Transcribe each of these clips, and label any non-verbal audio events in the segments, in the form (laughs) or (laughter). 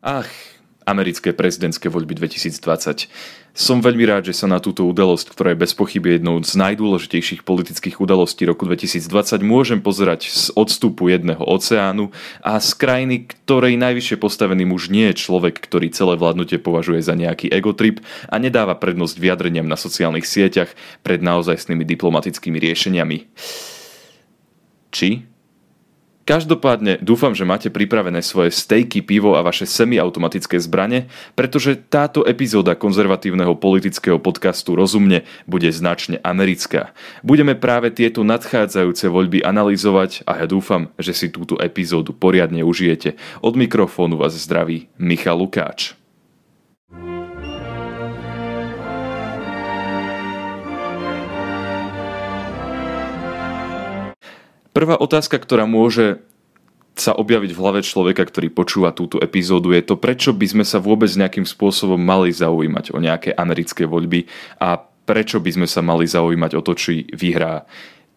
Ach, americké prezidentské voľby 2020. Som veľmi rád, že sa na túto udalosť, ktorá je bez pochyby jednou z najdôležitejších politických udalostí roku 2020, môžem pozerať z odstupu jedného oceánu a z krajiny, ktorej najvyššie postavený muž nie je človek, ktorý celé vládnutie považuje za nejaký egotrip a nedáva prednosť vyjadreniam na sociálnych sieťach pred naozajstnými diplomatickými riešeniami. Či Každopádne dúfam, že máte pripravené svoje stejky, pivo a vaše semiautomatické zbrane, pretože táto epizóda konzervatívneho politického podcastu Rozumne bude značne americká. Budeme práve tieto nadchádzajúce voľby analyzovať a ja dúfam, že si túto epizódu poriadne užijete. Od mikrofónu vás zdraví Michal Lukáč. Prvá otázka, ktorá môže sa objaviť v hlave človeka, ktorý počúva túto epizódu, je to, prečo by sme sa vôbec nejakým spôsobom mali zaujímať o nejaké americké voľby a prečo by sme sa mali zaujímať o to, či vyhrá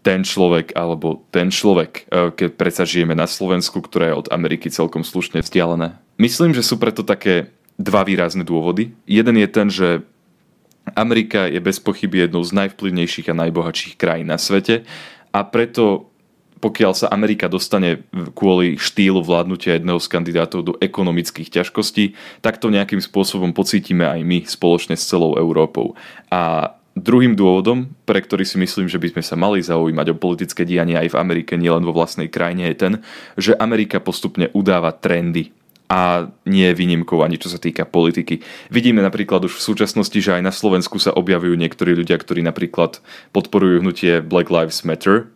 ten človek alebo ten človek, e, keď predsa žijeme na Slovensku, ktoré je od Ameriky celkom slušne vzdialené. Myslím, že sú preto také dva výrazné dôvody. Jeden je ten, že Amerika je bez pochyby jednou z najvplyvnejších a najbohatších krajín na svete a preto pokiaľ sa Amerika dostane kvôli štýlu vládnutia jedného z kandidátov do ekonomických ťažkostí, tak to nejakým spôsobom pocítime aj my spoločne s celou Európou. A Druhým dôvodom, pre ktorý si myslím, že by sme sa mali zaujímať o politické dianie aj v Amerike, nielen vo vlastnej krajine, je ten, že Amerika postupne udáva trendy a nie je výnimkou ani čo sa týka politiky. Vidíme napríklad už v súčasnosti, že aj na Slovensku sa objavujú niektorí ľudia, ktorí napríklad podporujú hnutie Black Lives Matter,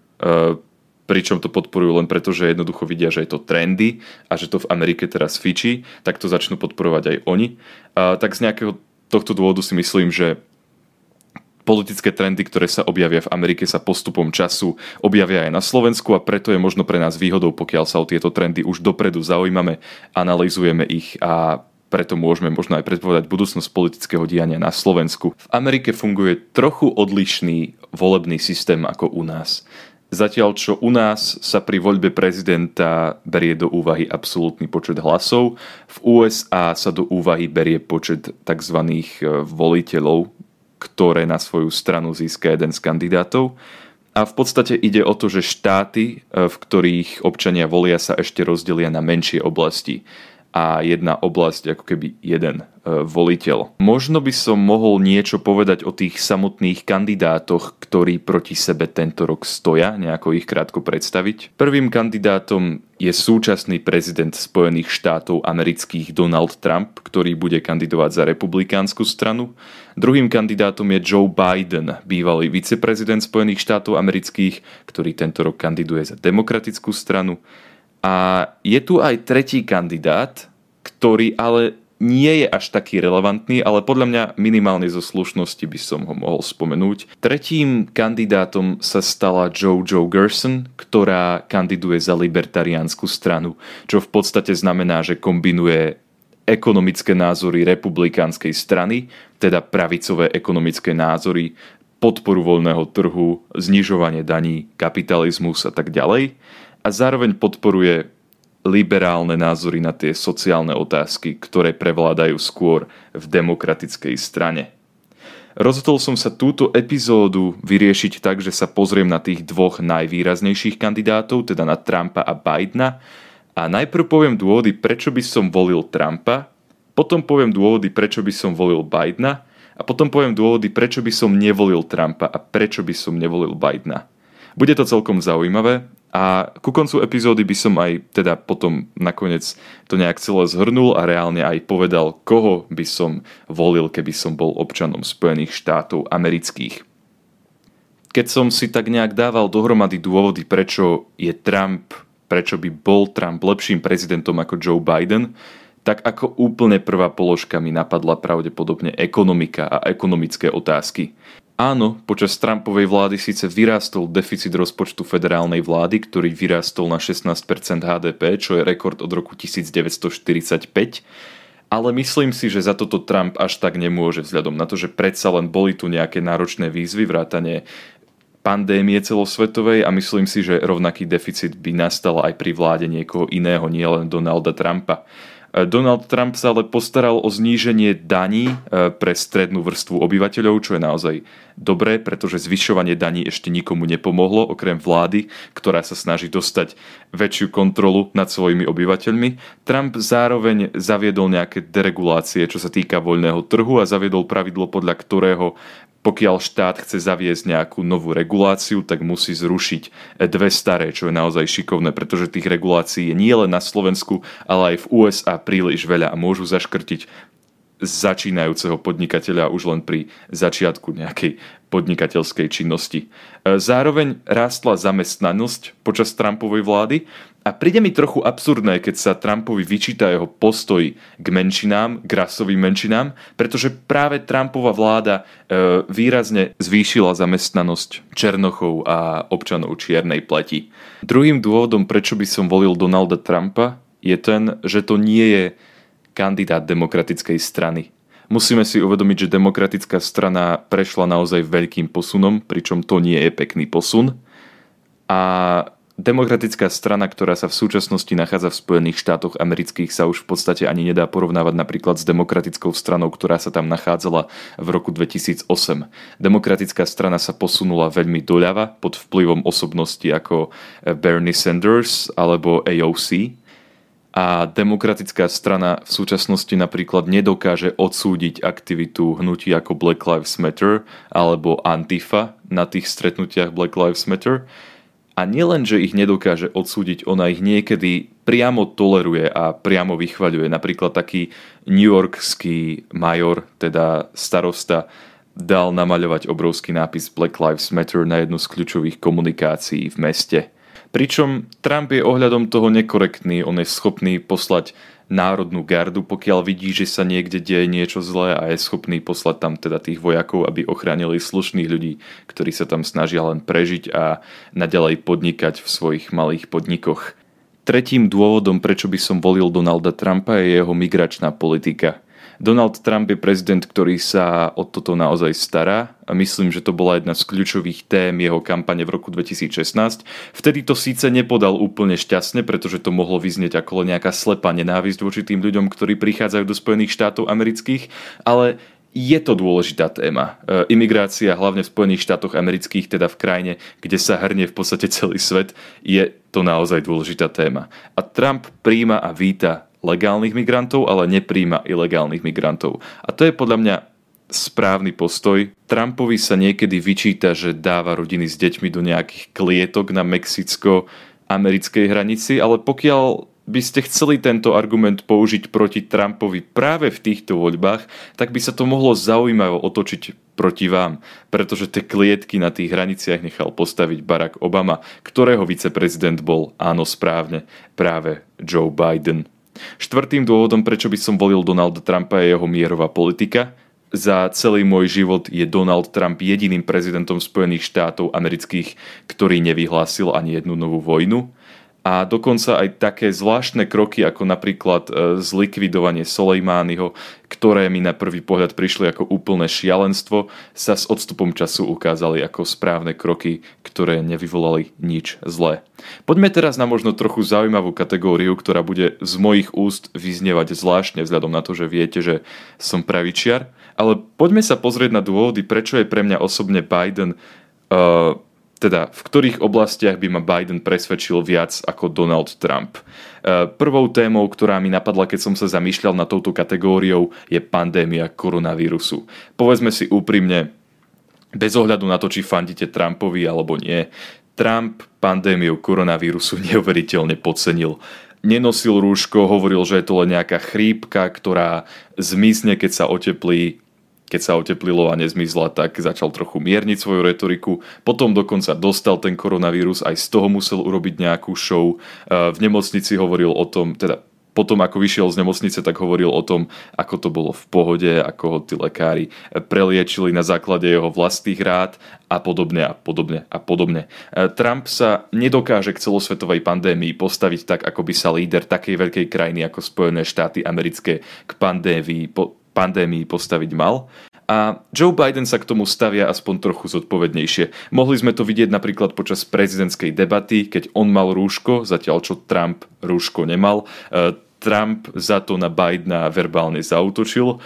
pričom to podporujú len preto, že jednoducho vidia, že je to trendy a že to v Amerike teraz fičí, tak to začnú podporovať aj oni. A, tak z nejakého tohto dôvodu si myslím, že politické trendy, ktoré sa objavia v Amerike, sa postupom času objavia aj na Slovensku a preto je možno pre nás výhodou, pokiaľ sa o tieto trendy už dopredu zaujímame, analizujeme ich a preto môžeme možno aj predpovedať budúcnosť politického diania na Slovensku. V Amerike funguje trochu odlišný volebný systém ako u nás. Zatiaľ, čo u nás sa pri voľbe prezidenta berie do úvahy absolútny počet hlasov, v USA sa do úvahy berie počet tzv. E, voliteľov, ktoré na svoju stranu získa jeden z kandidátov. A v podstate ide o to, že štáty, e, v ktorých občania volia, sa ešte rozdelia na menšie oblasti a jedna oblasť ako keby jeden e, voliteľ. Možno by som mohol niečo povedať o tých samotných kandidátoch, ktorí proti sebe tento rok stoja, nejako ich krátko predstaviť. Prvým kandidátom je súčasný prezident Spojených štátov amerických Donald Trump, ktorý bude kandidovať za republikánsku stranu. Druhým kandidátom je Joe Biden, bývalý viceprezident Spojených štátov amerických, ktorý tento rok kandiduje za demokratickú stranu. A je tu aj tretí kandidát, ktorý ale nie je až taký relevantný, ale podľa mňa minimálne zo slušnosti by som ho mohol spomenúť. Tretím kandidátom sa stala Jojo Gerson, ktorá kandiduje za libertariánsku stranu, čo v podstate znamená, že kombinuje ekonomické názory republikánskej strany, teda pravicové ekonomické názory, podporu voľného trhu, znižovanie daní, kapitalizmus a tak ďalej a zároveň podporuje liberálne názory na tie sociálne otázky, ktoré prevládajú skôr v demokratickej strane. Rozhodol som sa túto epizódu vyriešiť tak, že sa pozriem na tých dvoch najvýraznejších kandidátov, teda na Trumpa a Bidena. A najprv poviem dôvody, prečo by som volil Trumpa, potom poviem dôvody, prečo by som volil Bidena a potom poviem dôvody, prečo by som nevolil Trumpa a prečo by som nevolil Bidena. Bude to celkom zaujímavé a ku koncu epizódy by som aj teda potom nakoniec to nejak celé zhrnul a reálne aj povedal, koho by som volil, keby som bol občanom Spojených štátov amerických. Keď som si tak nejak dával dohromady dôvody, prečo je Trump, prečo by bol Trump lepším prezidentom ako Joe Biden, tak ako úplne prvá položka mi napadla pravdepodobne ekonomika a ekonomické otázky. Áno, počas Trumpovej vlády síce vyrástol deficit rozpočtu federálnej vlády, ktorý vyrástol na 16% HDP, čo je rekord od roku 1945, ale myslím si, že za toto Trump až tak nemôže vzhľadom na to, že predsa len boli tu nejaké náročné výzvy, vrátane pandémie celosvetovej a myslím si, že rovnaký deficit by nastal aj pri vláde niekoho iného, nielen Donalda Trumpa. Donald Trump sa ale postaral o zníženie daní pre strednú vrstvu obyvateľov, čo je naozaj dobré, pretože zvyšovanie daní ešte nikomu nepomohlo, okrem vlády, ktorá sa snaží dostať väčšiu kontrolu nad svojimi obyvateľmi. Trump zároveň zaviedol nejaké deregulácie, čo sa týka voľného trhu a zaviedol pravidlo, podľa ktorého pokiaľ štát chce zaviesť nejakú novú reguláciu, tak musí zrušiť dve staré, čo je naozaj šikovné, pretože tých regulácií je nie len na Slovensku, ale aj v USA príliš veľa a môžu zaškrtiť začínajúceho podnikateľa už len pri začiatku nejakej podnikateľskej činnosti. E, zároveň rástla zamestnanosť počas Trumpovej vlády a príde mi trochu absurdné, keď sa Trumpovi vyčíta jeho postoj k menšinám, k rasovým menšinám, pretože práve Trumpova vláda e, výrazne zvýšila zamestnanosť Černochov a občanov čiernej pleti. Druhým dôvodom, prečo by som volil Donalda Trumpa, je ten, že to nie je kandidát demokratickej strany. Musíme si uvedomiť, že demokratická strana prešla naozaj veľkým posunom, pričom to nie je pekný posun. A demokratická strana, ktorá sa v súčasnosti nachádza v Spojených štátoch amerických, sa už v podstate ani nedá porovnávať napríklad s demokratickou stranou, ktorá sa tam nachádzala v roku 2008. Demokratická strana sa posunula veľmi doľava pod vplyvom osobnosti ako Bernie Sanders alebo AOC a demokratická strana v súčasnosti napríklad nedokáže odsúdiť aktivitu hnutí ako Black Lives Matter alebo Antifa na tých stretnutiach Black Lives Matter. A nielen, že ich nedokáže odsúdiť, ona ich niekedy priamo toleruje a priamo vychvaľuje. Napríklad taký New Yorkský major, teda starosta, dal namaľovať obrovský nápis Black Lives Matter na jednu z kľúčových komunikácií v meste – Pričom Trump je ohľadom toho nekorektný, on je schopný poslať národnú gardu, pokiaľ vidí, že sa niekde deje niečo zlé a je schopný poslať tam teda tých vojakov, aby ochránili slušných ľudí, ktorí sa tam snažia len prežiť a naďalej podnikať v svojich malých podnikoch. Tretím dôvodom, prečo by som volil Donalda Trumpa, je jeho migračná politika. Donald Trump je prezident, ktorý sa o toto naozaj stará myslím, že to bola jedna z kľúčových tém jeho kampane v roku 2016. Vtedy to síce nepodal úplne šťastne, pretože to mohlo vyznieť ako nejaká slepá nenávisť voči tým ľuďom, ktorí prichádzajú do Spojených štátov amerických, ale je to dôležitá téma. E, imigrácia, hlavne v Spojených štátoch amerických, teda v krajine, kde sa hrnie v podstate celý svet, je to naozaj dôležitá téma. A Trump príjma a víta legálnych migrantov, ale nepríjma ilegálnych migrantov. A to je podľa mňa správny postoj. Trumpovi sa niekedy vyčíta, že dáva rodiny s deťmi do nejakých klietok na mexicko-americkej hranici, ale pokiaľ by ste chceli tento argument použiť proti Trumpovi práve v týchto voľbách, tak by sa to mohlo zaujímavo otočiť proti vám, pretože tie klietky na tých hraniciach nechal postaviť Barack Obama, ktorého viceprezident bol, áno správne, práve Joe Biden. Štvrtým dôvodom, prečo by som volil Donalda Trumpa je jeho mierová politika. Za celý môj život je Donald Trump jediným prezidentom Spojených štátov amerických, ktorý nevyhlásil ani jednu novú vojnu a dokonca aj také zvláštne kroky, ako napríklad e, zlikvidovanie Soleimányho, ktoré mi na prvý pohľad prišli ako úplné šialenstvo, sa s odstupom času ukázali ako správne kroky, ktoré nevyvolali nič zlé. Poďme teraz na možno trochu zaujímavú kategóriu, ktorá bude z mojich úst vyznievať zvláštne vzhľadom na to, že viete, že som pravičiar, ale poďme sa pozrieť na dôvody, prečo je pre mňa osobne Biden uh, teda v ktorých oblastiach by ma Biden presvedčil viac ako Donald Trump. E, prvou témou, ktorá mi napadla, keď som sa zamýšľal na touto kategóriou, je pandémia koronavírusu. Povedzme si úprimne, bez ohľadu na to, či fandíte Trumpovi alebo nie, Trump pandémiu koronavírusu (laughs) neuveriteľne podcenil. Nenosil rúško, hovoril, že je to len nejaká chrípka, ktorá zmizne, keď sa oteplí keď sa oteplilo a nezmizla, tak začal trochu mierniť svoju retoriku. Potom dokonca dostal ten koronavírus, aj z toho musel urobiť nejakú show. E, v nemocnici hovoril o tom, teda potom ako vyšiel z nemocnice, tak hovoril o tom, ako to bolo v pohode, ako ho tí lekári preliečili na základe jeho vlastných rád a podobne a podobne a podobne. E, Trump sa nedokáže k celosvetovej pandémii postaviť tak, ako by sa líder takej veľkej krajiny ako Spojené štáty americké k pandémii po, pandémii postaviť mal. A Joe Biden sa k tomu stavia aspoň trochu zodpovednejšie. Mohli sme to vidieť napríklad počas prezidentskej debaty, keď on mal rúško, zatiaľ čo Trump rúško nemal. E, Trump za to na Bidena verbálne zautočil.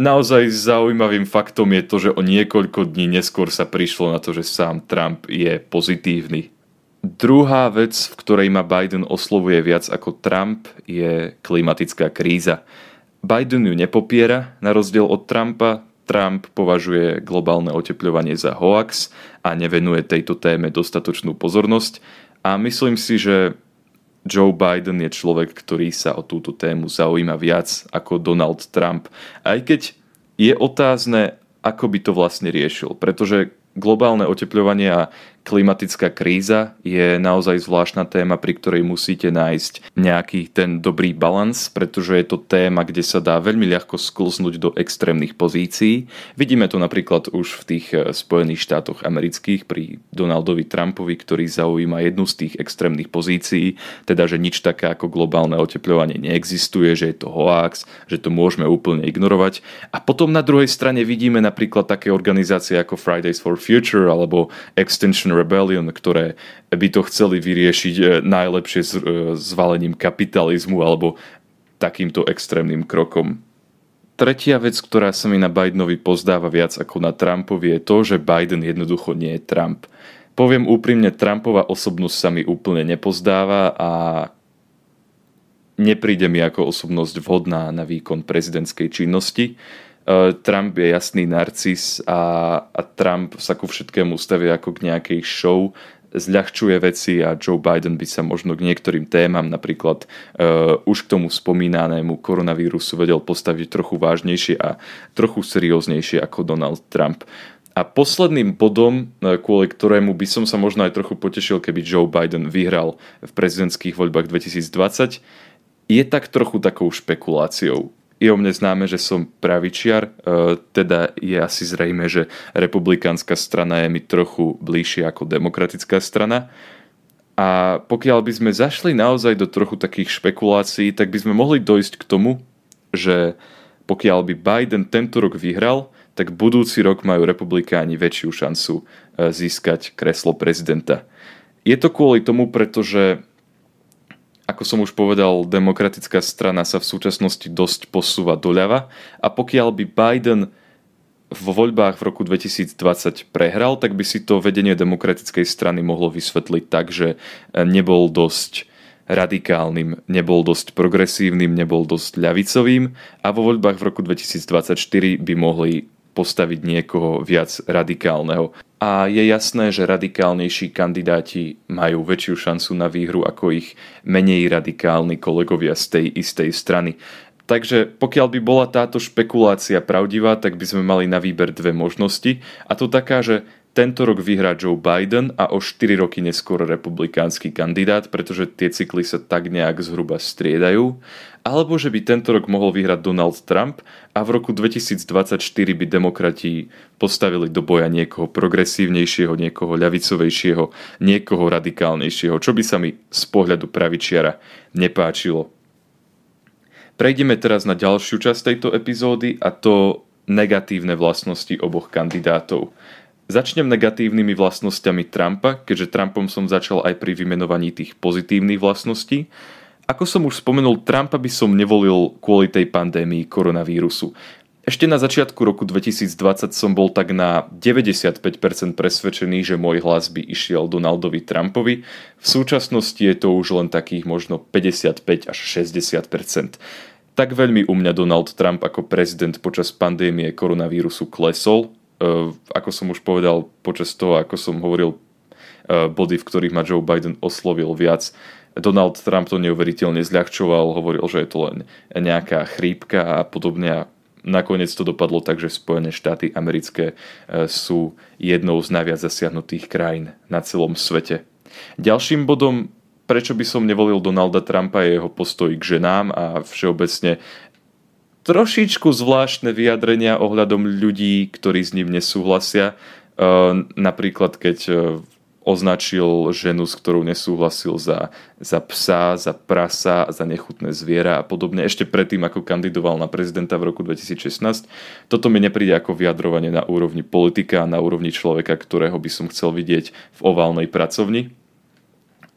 Naozaj zaujímavým faktom je to, že o niekoľko dní neskôr sa prišlo na to, že sám Trump je pozitívny. Druhá vec, v ktorej ma Biden oslovuje viac ako Trump, je klimatická kríza. Biden ju nepopiera, na rozdiel od Trumpa. Trump považuje globálne otepľovanie za hoax a nevenuje tejto téme dostatočnú pozornosť. A myslím si, že Joe Biden je človek, ktorý sa o túto tému zaujíma viac ako Donald Trump. Aj keď je otázne, ako by to vlastne riešil. Pretože globálne otepľovanie a klimatická kríza je naozaj zvláštna téma, pri ktorej musíte nájsť nejaký ten dobrý balans, pretože je to téma, kde sa dá veľmi ľahko sklznúť do extrémnych pozícií. Vidíme to napríklad už v tých eh, Spojených štátoch amerických pri Donaldovi Trumpovi, ktorý zaujíma jednu z tých extrémnych pozícií, teda že nič také ako globálne otepľovanie neexistuje, že je to hoax, že to môžeme úplne ignorovať. A potom na druhej strane vidíme napríklad také organizácie ako Fridays for Future alebo Extension Extinction Rebellion, ktoré by to chceli vyriešiť eh, najlepšie s zvalením eh, kapitalizmu alebo takýmto extrémnym krokom. Tretia vec, ktorá sa mi na Bidenovi pozdáva viac ako na Trumpovi, je to, že Biden jednoducho nie je Trump. Poviem úprimne, Trumpova osobnosť sa mi úplne nepozdáva a nepríde mi ako osobnosť vhodná na výkon prezidentskej činnosti. Eh, Trump je jasný narcis a, a Trump sa ku všetkému stavia ako k nejakej show, zľahčuje veci a Joe Biden by sa možno k niektorým témam, napríklad uh, už k tomu spomínanému koronavírusu vedel postaviť trochu vážnejšie a trochu serióznejšie ako Donald Trump. A posledným bodom, eh, kvôli ktorému by som sa možno aj trochu potešil, keby Joe Biden vyhral v prezidentských voľbách 2020, je tak trochu takou špekuláciou je o mne známe, že som pravičiar, e, teda je asi zrejme, že republikánska strana je mi trochu bližšia ako demokratická strana. A pokiaľ by sme zašli naozaj do trochu takých špekulácií, tak by sme mohli dojsť k tomu, že pokiaľ by Biden tento rok vyhral, tak budúci rok majú republikáni väčšiu šancu e, získať kreslo prezidenta. Je to kvôli tomu, pretože ako som už povedal, demokratická strana sa v súčasnosti dosť posúva doľava a pokiaľ by Biden vo voľbách v roku 2020 prehral, tak by si to vedenie demokratickej strany mohlo vysvetliť tak, že nebol dosť radikálnym, nebol dosť progresívnym, nebol dosť ľavicovým a vo voľbách v roku 2024 by mohli postaviť niekoho viac radikálneho. A je jasné, že radikálnejší kandidáti majú väčšiu šancu na výhru ako ich menej radikálni kolegovia z tej istej strany. Takže pokiaľ by bola táto špekulácia pravdivá, tak by sme mali na výber dve možnosti. A to taká, že tento rok vyhrá Joe Biden a o 4 roky neskôr republikánsky kandidát, pretože tie cykly sa tak nejak zhruba striedajú. Alebo že by tento rok mohol vyhrať Donald Trump a v roku 2024 by demokrati postavili do boja niekoho progresívnejšieho, niekoho ľavicovejšieho, niekoho radikálnejšieho, čo by sa mi z pohľadu pravičiara nepáčilo. Prejdeme teraz na ďalšiu časť tejto epizódy a to negatívne vlastnosti oboch kandidátov. Začnem negatívnymi vlastnosťami Trumpa, keďže Trumpom som začal aj pri vymenovaní tých pozitívnych vlastností. Ako som už spomenul, Trumpa by som nevolil kvôli tej pandémii koronavírusu. Ešte na začiatku roku 2020 som bol tak na 95% presvedčený, že môj hlas by išiel Donaldovi Trumpovi. V súčasnosti je to už len takých možno 55 až 60%. Tak veľmi u mňa Donald Trump ako prezident počas pandémie koronavírusu klesol, ako som už povedal počas toho, ako som hovoril eh, body, v ktorých ma Joe Biden oslovil viac. Donald Trump to neuveriteľne zľahčoval, hovoril, že je to len nejaká chrípka a podobne a nakoniec to dopadlo tak, že Spojené štáty americké eh, sú jednou z najviac zasiahnutých krajín na celom svete. Ďalším bodom, prečo by som nevolil Donalda Trumpa, je jeho postoj k ženám a všeobecne trošičku zvláštne vyjadrenia ohľadom ľudí, ktorí s ním nesúhlasia. E, napríklad, keď e, označil ženu, s ktorou nesúhlasil za, za psa, za prasa, za nechutné zviera a podobne, ešte predtým, ako kandidoval na prezidenta v roku 2016. Toto mi nepríde ako vyjadrovanie na úrovni politika na úrovni človeka, ktorého by som chcel vidieť v oválnej pracovni.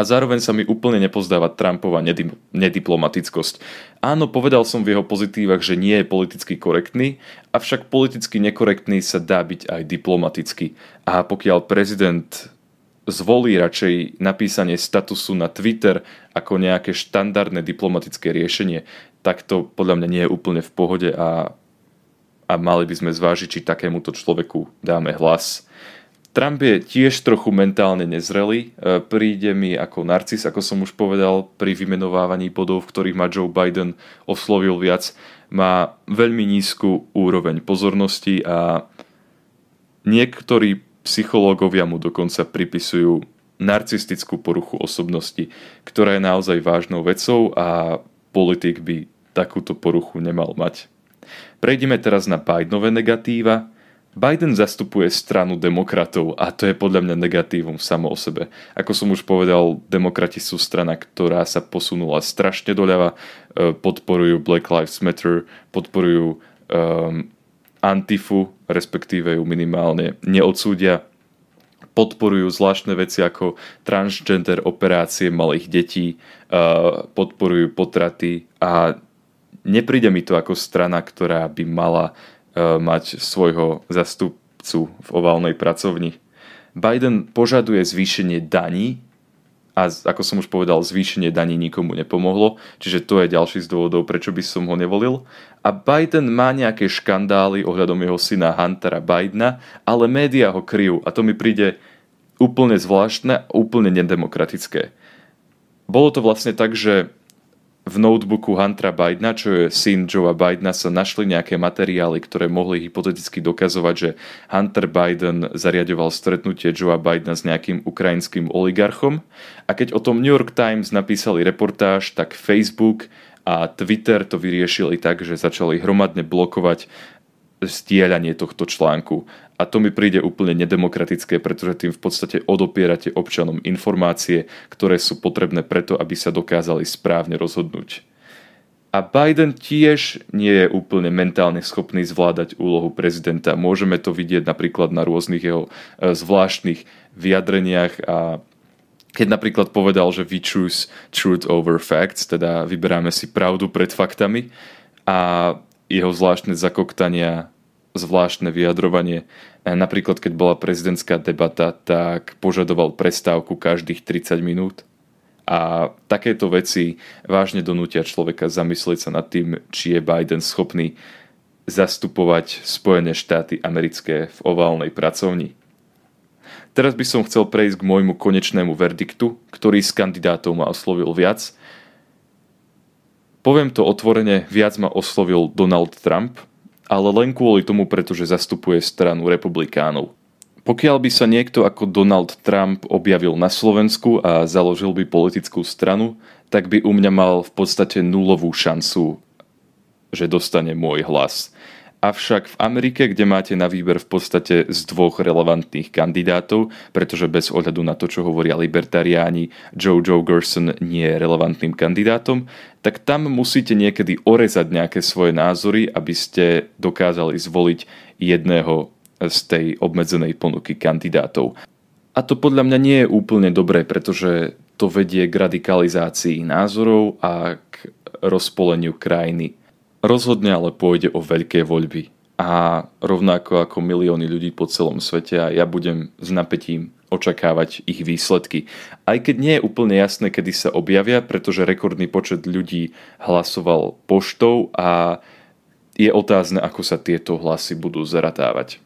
A zároveň sa mi úplne nepozdáva Trumpova nediplomatickosť. Áno, povedal som v jeho pozitívach, že nie je politicky korektný, avšak politicky nekorektný sa dá byť aj diplomaticky. A pokiaľ prezident zvolí radšej napísanie statusu na Twitter ako nejaké štandardné diplomatické riešenie, tak to podľa mňa nie je úplne v pohode a, a mali by sme zvážiť, či takémuto človeku dáme hlas. Trump je tiež trochu mentálne nezrelý. E, príde mi ako narcis, ako som už povedal, pri vymenovávaní bodov, v ktorých ma Joe Biden oslovil viac. Má veľmi nízku úroveň pozornosti a niektorí psychológovia mu dokonca pripisujú narcistickú poruchu osobnosti, ktorá je naozaj vážnou vecou a politik by takúto poruchu nemal mať. Prejdeme teraz na Bidenové negatíva. Biden zastupuje stranu demokratov a to je podľa mňa negatívum samo o sebe. Ako som už povedal, demokrati sú strana, ktorá sa posunula strašne doľava, e, podporujú Black Lives Matter, podporujú um, Antifu, respektíve ju minimálne neodsúdia, podporujú zvláštne veci ako transgender operácie malých detí, e, podporujú potraty a nepríde mi to ako strana, ktorá by mala mať svojho zastupcu v oválnej pracovni. Biden požaduje zvýšenie daní a ako som už povedal, zvýšenie daní nikomu nepomohlo, čiže to je ďalší z dôvodov, prečo by som ho nevolil. A Biden má nejaké škandály ohľadom jeho syna Huntera Bidena, ale médiá ho kryjú a to mi príde úplne zvláštne a úplne nedemokratické. Bolo to vlastne tak, že v notebooku Huntera Bidena, čo je syn Joea Bidena, sa našli nejaké materiály, ktoré mohli hypoteticky dokazovať, že Hunter Biden zariadoval stretnutie Joea Bidena s nejakým ukrajinským oligarchom. A keď o tom New York Times napísali reportáž, tak Facebook a Twitter to vyriešili tak, že začali hromadne blokovať stieľanie tohto článku. A to mi príde úplne nedemokratické, pretože tým v podstate odopierate občanom informácie, ktoré sú potrebné preto, aby sa dokázali správne rozhodnúť. A Biden tiež nie je úplne mentálne schopný zvládať úlohu prezidenta. Môžeme to vidieť napríklad na rôznych jeho e, zvláštnych vyjadreniach a keď napríklad povedal, že we choose truth over facts, teda vyberáme si pravdu pred faktami a jeho zvláštne zakoktania zvláštne vyjadrovanie. Napríklad, keď bola prezidentská debata, tak požadoval prestávku každých 30 minút. A takéto veci vážne donútia človeka zamyslieť sa nad tým, či je Biden schopný zastupovať Spojené štáty americké v oválnej pracovni. Teraz by som chcel prejsť k môjmu konečnému verdiktu, ktorý z kandidátov ma oslovil viac. Poviem to otvorene, viac ma oslovil Donald Trump – ale len kvôli tomu, pretože zastupuje stranu republikánov. Pokiaľ by sa niekto ako Donald Trump objavil na Slovensku a založil by politickú stranu, tak by u mňa mal v podstate nulovú šancu, že dostane môj hlas. Avšak v Amerike, kde máte na výber v podstate z dvoch relevantných kandidátov, pretože bez ohľadu na to, čo hovoria libertariáni, Joe Joe Gerson nie je relevantným kandidátom, tak tam musíte niekedy orezať nejaké svoje názory, aby ste dokázali zvoliť jedného z tej obmedzenej ponuky kandidátov. A to podľa mňa nie je úplne dobré, pretože to vedie k radikalizácii názorov a k rozpoleniu krajiny Rozhodne ale pôjde o veľké voľby a rovnako ako milióny ľudí po celom svete a ja budem s napätím očakávať ich výsledky. Aj keď nie je úplne jasné, kedy sa objavia, pretože rekordný počet ľudí hlasoval poštou a je otázne, ako sa tieto hlasy budú zaratávať.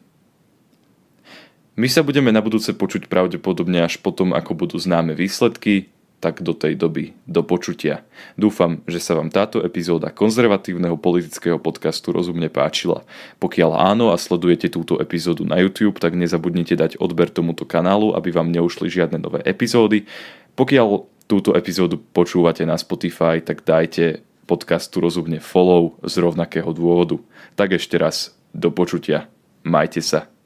My sa budeme na budúce počuť pravdepodobne až potom, ako budú známe výsledky, tak do tej doby do počutia. Dúfam, že sa vám táto epizóda konzervatívneho politického podcastu rozumne páčila. Pokiaľ áno a sledujete túto epizódu na YouTube, tak nezabudnite dať odber tomuto kanálu, aby vám neušli žiadne nové epizódy. Pokiaľ túto epizódu počúvate na Spotify, tak dajte podcastu rozumne follow z rovnakého dôvodu. Tak ešte raz, do počutia. Majte sa.